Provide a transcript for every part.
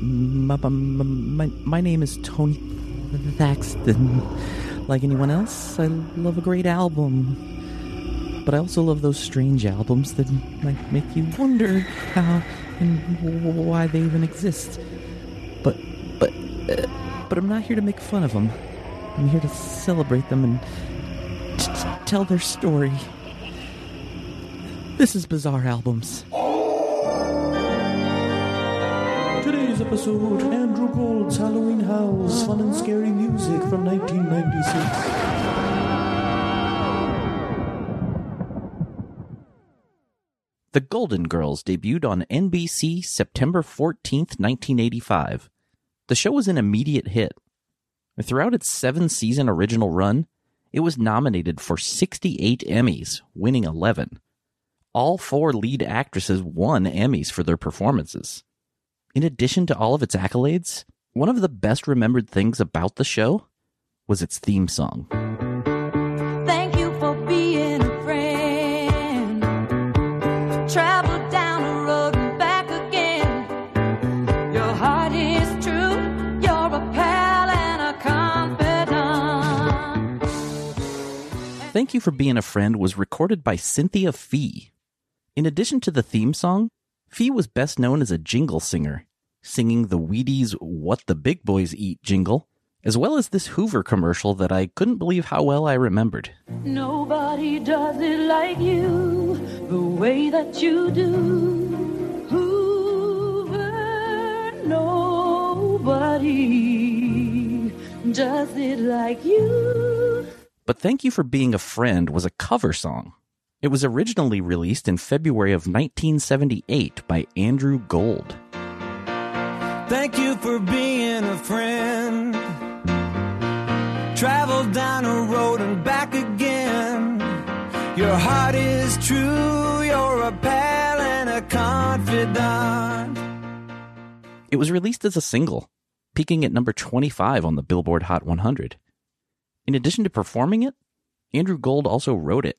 My, my, my name is Tony Thaxton. Like anyone else, I love a great album. But I also love those strange albums that might make you wonder how and why they even exist. But, but, uh, but I'm not here to make fun of them. I'm here to celebrate them and t- t- tell their story. This is Bizarre Albums. Episode Andrew Gold's Halloween Howls, fun and scary music from 1996. The Golden Girls debuted on NBC September 14, 1985. The show was an immediate hit. Throughout its seven season original run, it was nominated for 68 Emmys, winning 11. All four lead actresses won Emmys for their performances. In addition to all of its accolades, one of the best remembered things about the show was its theme song. Thank you for being a friend. Travel down the road and back again. Your heart is true. You're a pal and a confidant. Thank You for Being a Friend was recorded by Cynthia Fee. In addition to the theme song, Fee was best known as a jingle singer, singing the Wheaties What the Big Boys Eat jingle, as well as this Hoover commercial that I couldn't believe how well I remembered. Nobody does it like you, the way that you do. Hoover, nobody does it like you. But Thank You for Being a Friend was a cover song. It was originally released in February of 1978 by Andrew Gold. Thank you for being a friend. Travel down a road and back again. Your heart is true, you're a pal and a confidant. It was released as a single, peaking at number 25 on the Billboard Hot 100. In addition to performing it, Andrew Gold also wrote it.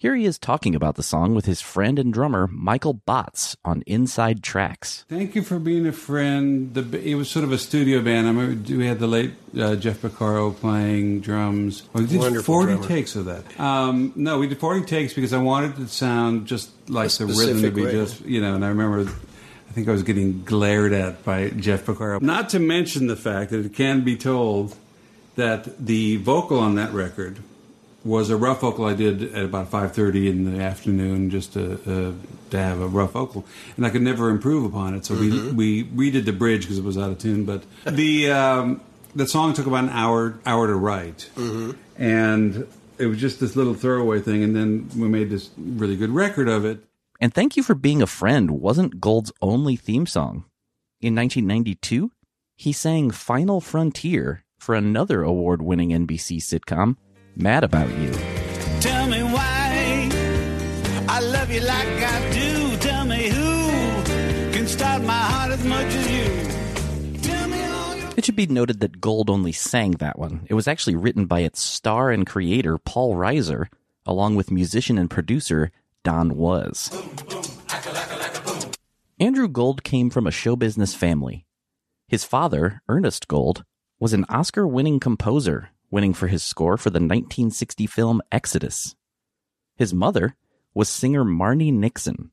Here he is talking about the song with his friend and drummer Michael Botts on Inside Tracks. Thank you for being a friend. The, it was sort of a studio band. I remember we had the late uh, Jeff Porcaro playing drums. Oh, we did Wonderful 40 drummer. takes of that. Um, no, we did 40 takes because I wanted it to sound just like the rhythm to be way. just, you know, and I remember I think I was getting glared at by Jeff Porcaro. Not to mention the fact that it can be told that the vocal on that record was a rough vocal. I did at about 5:30 in the afternoon just to uh, to have a rough vocal. And I could never improve upon it. So we we redid the bridge because it was out of tune. But the um, the song took about an hour hour to write. And it was just this little throwaway thing. And then we made this really good record of it. And Thank You for Being a Friend. Wasn't Gold's only theme song. In 1992, he sang Final Frontier for another award winning NBC sitcom, Mad About You. Tell me why I love you like I do. Tell me who can stop my heart as much as you. Tell me all your It should be noted that Gold only sang that one. It was actually written by its star and creator, Paul Reiser, along with musician and producer Don Was. Andrew Gold came from a show business family. His father, Ernest Gold, was an Oscar winning composer, winning for his score for the 1960 film Exodus. His mother was singer Marni Nixon.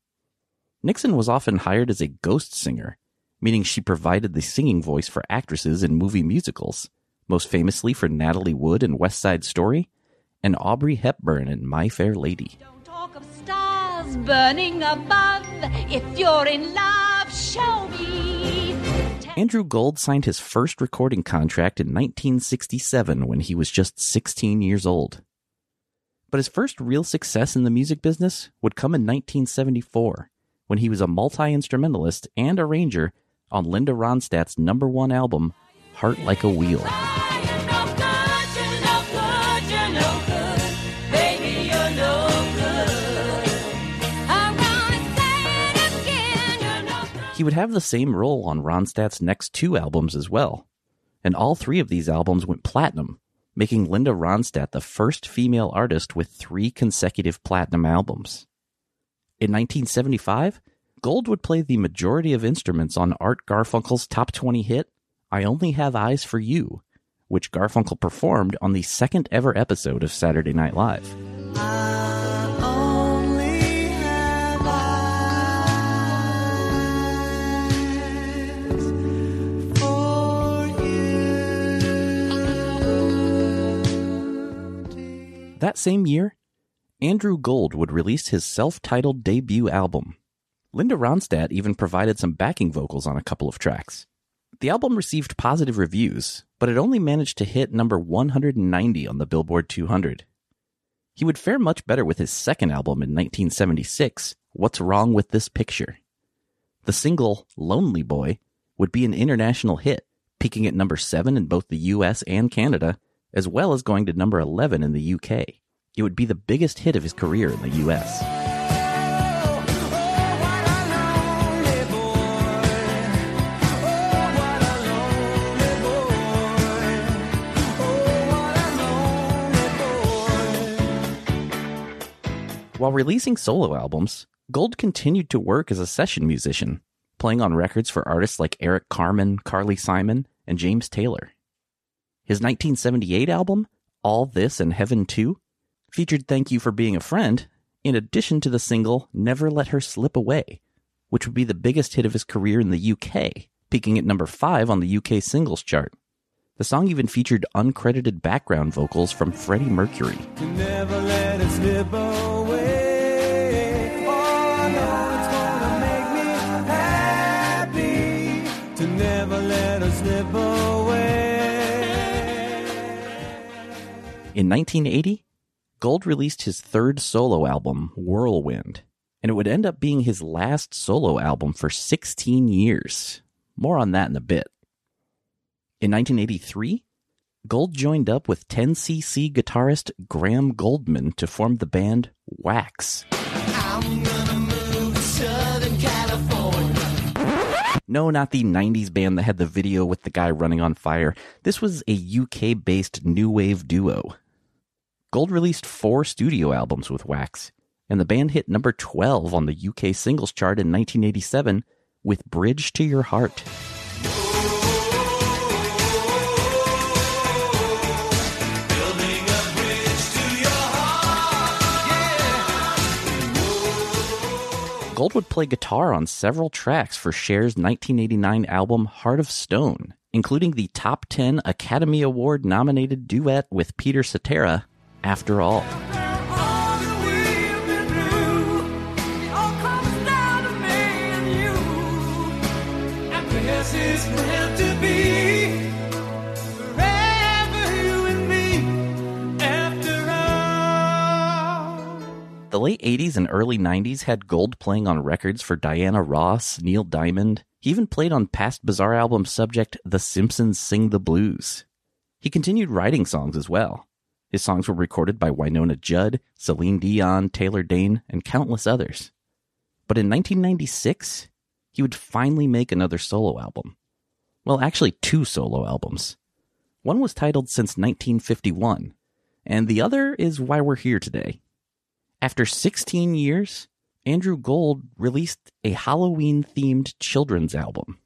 Nixon was often hired as a ghost singer, meaning she provided the singing voice for actresses in movie musicals, most famously for Natalie Wood in West Side Story and Audrey Hepburn in My Fair Lady. Don't talk of stars burning above. If you're in love, show me. Andrew Gold signed his first recording contract in 1967 when he was just 16 years old. But his first real success in the music business would come in 1974 when he was a multi instrumentalist and arranger on Linda Ronstadt's number one album, Heart Like a Wheel. He would have the same role on Ronstadt's next two albums as well. And all three of these albums went platinum, making Linda Ronstadt the first female artist with three consecutive platinum albums. In 1975, Gold would play the majority of instruments on Art Garfunkel's top 20 hit, I Only Have Eyes for You, which Garfunkel performed on the second ever episode of Saturday Night Live. That same year, Andrew Gold would release his self titled debut album. Linda Ronstadt even provided some backing vocals on a couple of tracks. The album received positive reviews, but it only managed to hit number 190 on the Billboard 200. He would fare much better with his second album in 1976, What's Wrong with This Picture? The single, Lonely Boy, would be an international hit, peaking at number 7 in both the US and Canada, as well as going to number 11 in the UK. It would be the biggest hit of his career in the US. While releasing solo albums, Gold continued to work as a session musician, playing on records for artists like Eric Carmen, Carly Simon, and James Taylor. His 1978 album, All This and Heaven 2, featured Thank You for Being a Friend, in addition to the single Never Let Her Slip Away, which would be the biggest hit of his career in the UK, peaking at number 5 on the UK singles chart. The song even featured uncredited background vocals from Freddie Mercury. Never In 1980, Gold released his third solo album, Whirlwind, and it would end up being his last solo album for 16 years. More on that in a bit. In 1983, Gold joined up with 10cc guitarist Graham Gouldman to form the band Wax. No, not the 90s band that had the video with the guy running on fire. This was a UK based new wave duo. Gold released four studio albums with Wax, and the band hit number 12 on the UK singles chart in 1987 with Bridge to Your Heart. Gold would play guitar on several tracks for Cher's 1989 album Heart of Stone, including the top 10 Academy Award nominated duet with Peter Cetera, After All. The late 80s and early 90s had Gold playing on records for Diana Ross, Neil Diamond. He even played on past Bizarre album subject The Simpsons Sing the Blues. He continued writing songs as well. His songs were recorded by Wynonna Judd, Celine Dion, Taylor Dayne, and countless others. But in 1996, he would finally make another solo album. Well, actually, two solo albums. One was titled Since 1951, and the other is Why We're Here Today. After 16 years, Andrew Gold released a Halloween themed children's album.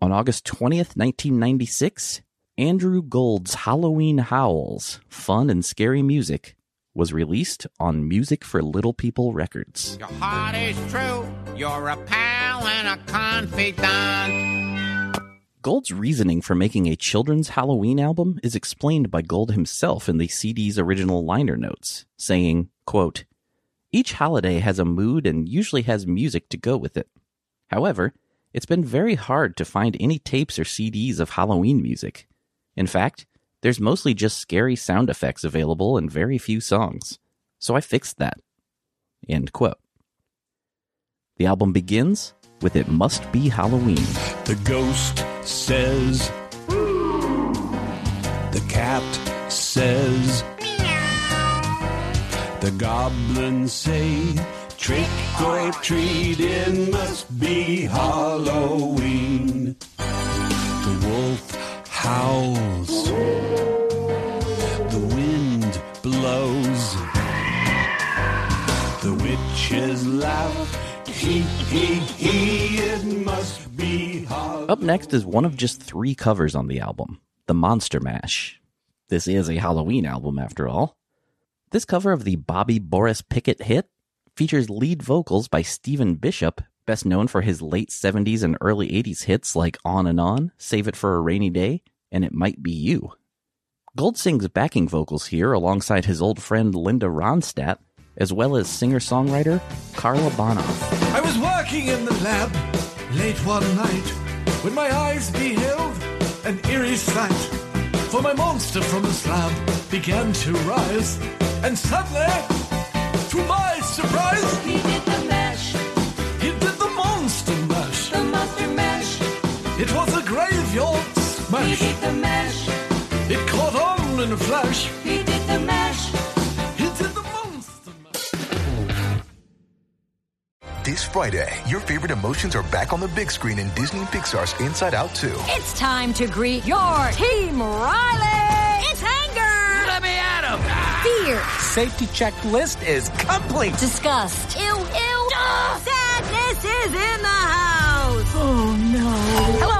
On August 20th, 1996, Andrew Gold's Halloween Howls, Fun and Scary Music, was released on Music for Little People Records. Your heart is true. You're a pal and a confidant. Gold's reasoning for making a children's Halloween album is explained by Gold himself in the CD's original liner notes, saying, quote, Each holiday has a mood and usually has music to go with it. However, it's been very hard to find any tapes or CDs of Halloween music. In fact, there's mostly just scary sound effects available and very few songs. So I fixed that. End quote. The album begins with It Must Be Halloween. The ghost says. The cat says. The goblins say. Trick or treat, it must be Halloween. Howls. The wind blows. The witches laugh. He, he, he, it must be Halloween. Up next is one of just three covers on the album The Monster Mash. This is a Halloween album, after all. This cover of the Bobby Boris Pickett hit features lead vocals by Stephen Bishop, best known for his late 70s and early 80s hits like On and On, Save It for a Rainy Day, and It Might Be You. Gold sings backing vocals here alongside his old friend Linda Ronstadt, as well as singer songwriter Karla Bonoff. I was working in the lab late one night when my eyes beheld an eerie sight. For my monster from the slab began to rise, and suddenly, to my surprise, He did the mash, he did the monster mash. the monster mash. It was a graveyard He smash. did the mash, It caught on in a flash. he did the mash. He did the monster mash. This Friday, your favorite emotions are back on the big screen in Disney and Pixar's Inside Out 2. It's time to greet your team, Riley. It's anger. Let me at him. Fear. Safety checklist is complete. Disgust. Ew, ew. Ugh. Sadness is in the house. Oh no. Hello,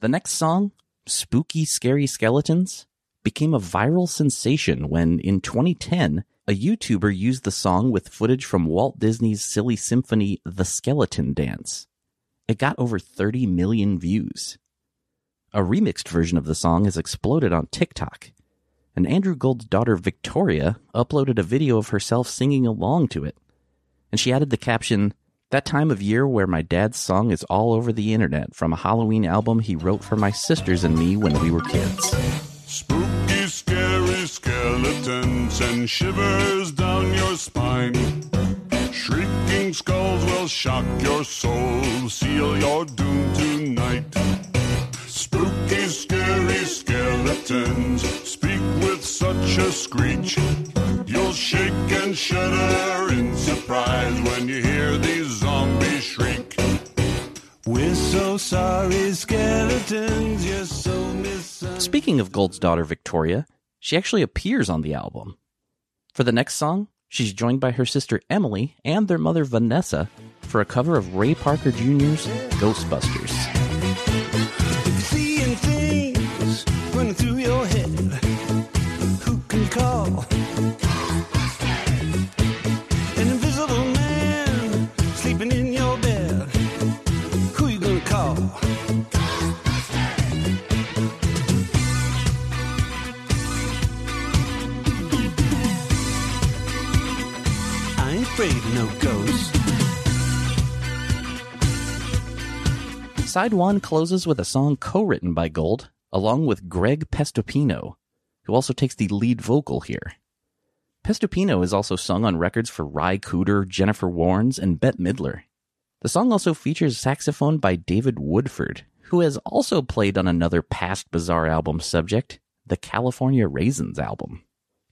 The next song, Spooky Scary Skeletons, became a viral sensation when, in 2010, a YouTuber used the song with footage from Walt Disney's silly symphony The Skeleton Dance. It got over 30 million views. A remixed version of the song has exploded on TikTok, and Andrew Gold's daughter Victoria uploaded a video of herself singing along to it. And she added the caption, that time of year where my dad's song is all over the internet from a Halloween album he wrote for my sisters and me when we were kids. Spooky, scary skeletons and shivers down your spine. Shrieking skulls will shock your soul, seal your doom tonight. Spooky, scary skeletons speak with such a screech. You'll shake and shudder in surprise when you hear these so. Speaking of Gold's daughter Victoria, she actually appears on the album. For the next song, she's joined by her sister Emily and their mother Vanessa for a cover of Ray Parker Jr.'s Ghostbusters. Afraid of no. Side 1 closes with a song co written by Gold, along with Greg Prestopino, who also takes the lead vocal here. Prestopino is also sung on records for Ry Cooder, Jennifer Warnes, and Bette Midler. The song also features saxophone by David Woodford, who has also played on another past Bizarre album subject, the California Raisins album.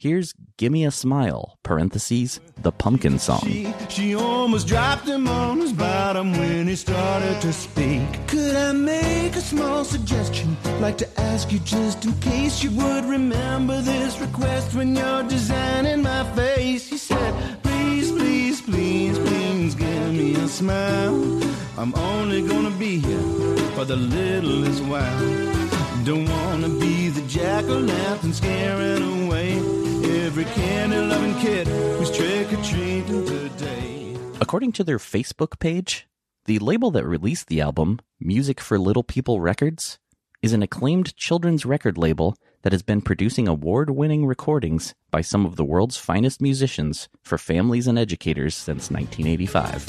Here's Gimme a Smile, parentheses, the pumpkin song. She, she almost dropped him on his bottom when he started to speak. Could I make a small suggestion? Like to ask you just in case you would remember this request when you're designing my face. He said, Please, please, please, please give me a smile. I'm only gonna be here for the littlest while. Don't wanna be the jack o' lantern scaring away every candy loving kid who's trick or treating today. According to their Facebook page, the label that released the album, Music for Little People Records, is an acclaimed children's record label that has been producing award winning recordings by some of the world's finest musicians for families and educators since 1985.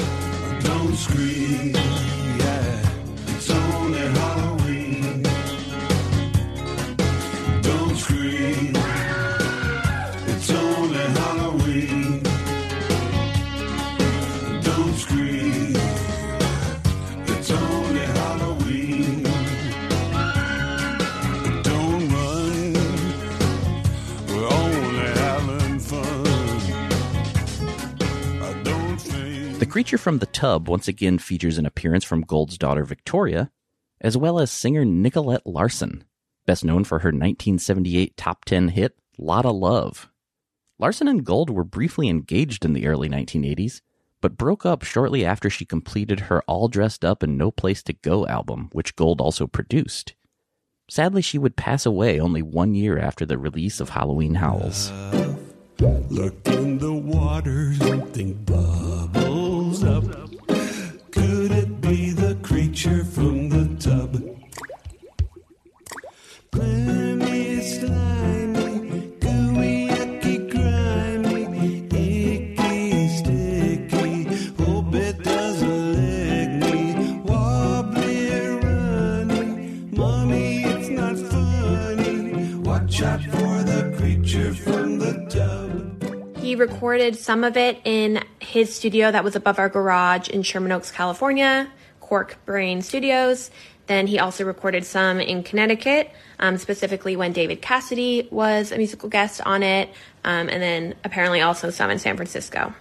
Creature from the tub once again features an appearance from Gold's daughter Victoria, as well as singer Nicolette Larson, best known for her 1978 top 10 hit Lotta Love. Larson and Gold were briefly engaged in the early 1980s, but broke up shortly after she completed her All Dressed Up and No Place to Go album, which Gold also produced. Sadly, she would pass away only one year after the release of Halloween Howls. Look in the water, something bubbles creature from the tub? From the tub. He recorded some of it in his studio that was above our garage in Sherman Oaks, California, Cork Brain Studios. Then he also recorded some in Connecticut, um, specifically when David Cassidy was a musical guest on it, um, and then apparently also some in San Francisco.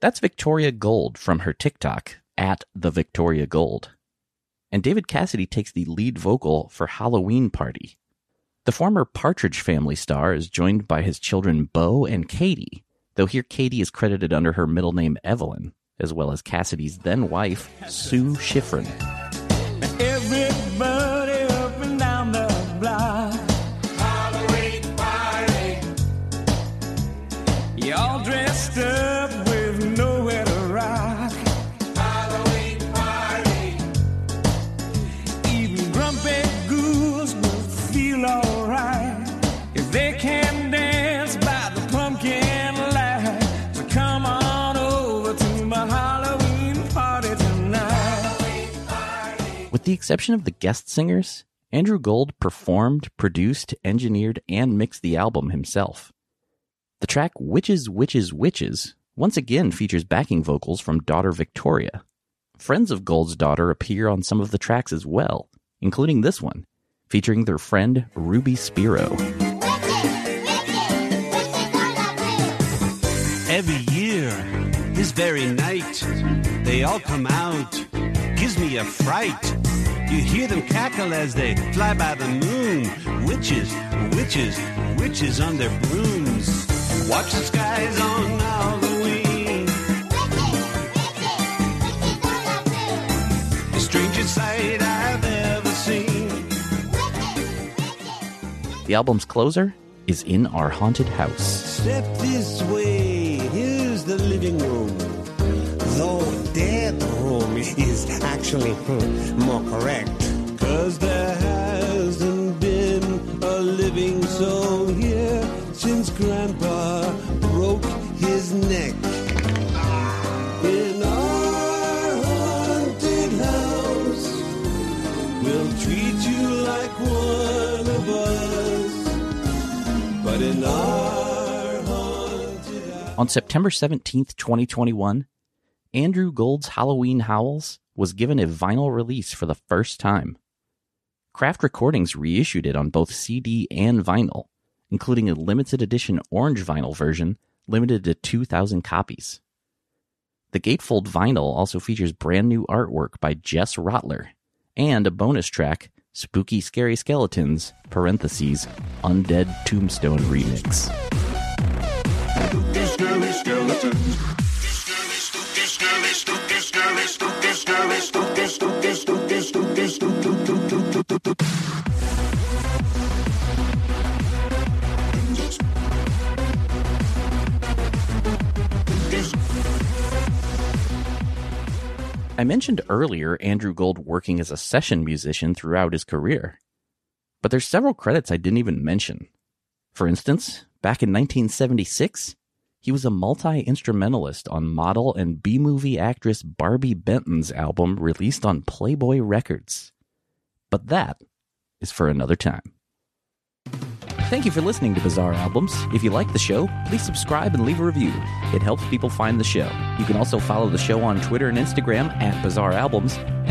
That's Victoria Gold from her TikTok at the Victoria Gold. And David Cassidy takes the lead vocal for Halloween Party. The former Partridge Family star is joined by his children Bo and Katie, though here Katie is credited under her middle name Evelyn, as well as Cassidy's then wife, Sue Shifrin. The exception of the guest singers, Andrew Gold performed, produced, engineered, and mixed the album himself. The track Witches, Witches, Witches once again features backing vocals from daughter Victoria. Friends of Gold's daughter appear on some of the tracks as well, including this one, featuring their friend Ruby Spiro. Every year, this very night, they all come out. Gives me a fright. You hear them cackle as they fly by the moon. Witches, witches, witches on their brooms. Watch the skies on Halloween. Witches, witches, witches on The strangest sight I've ever seen. The album's closer is In Our Haunted House. Step this way, here's the living room. Is actually hmm, more correct. Cause there hasn't been a living soul here since Grandpa broke his neck. In our haunted house, we'll treat you like one of us. But in our. On September 17th, 2021, Andrew Gold's Halloween Howls was given a vinyl release for the first time. Craft Recordings reissued it on both CD and vinyl, including a limited edition orange vinyl version limited to 2,000 copies. The gatefold vinyl also features brand new artwork by Jess Rotter and a bonus track, Spooky Scary Skeletons, parentheses, Undead Tombstone Remix. Spooky, scary skeletons. I mentioned earlier Andrew Gold working as a session musician throughout his career. But there's several credits I didn't even mention. For instance, back in 1976, He was a multi instrumentalist on model and B movie actress Barbi Benton's album released on Playboy Records. But that is for another time. Thank you for listening to Bizarre Albums. If you like the show, please subscribe and leave a review. It helps people find the show. You can also follow the show on Twitter and Instagram at Bizarre Albums,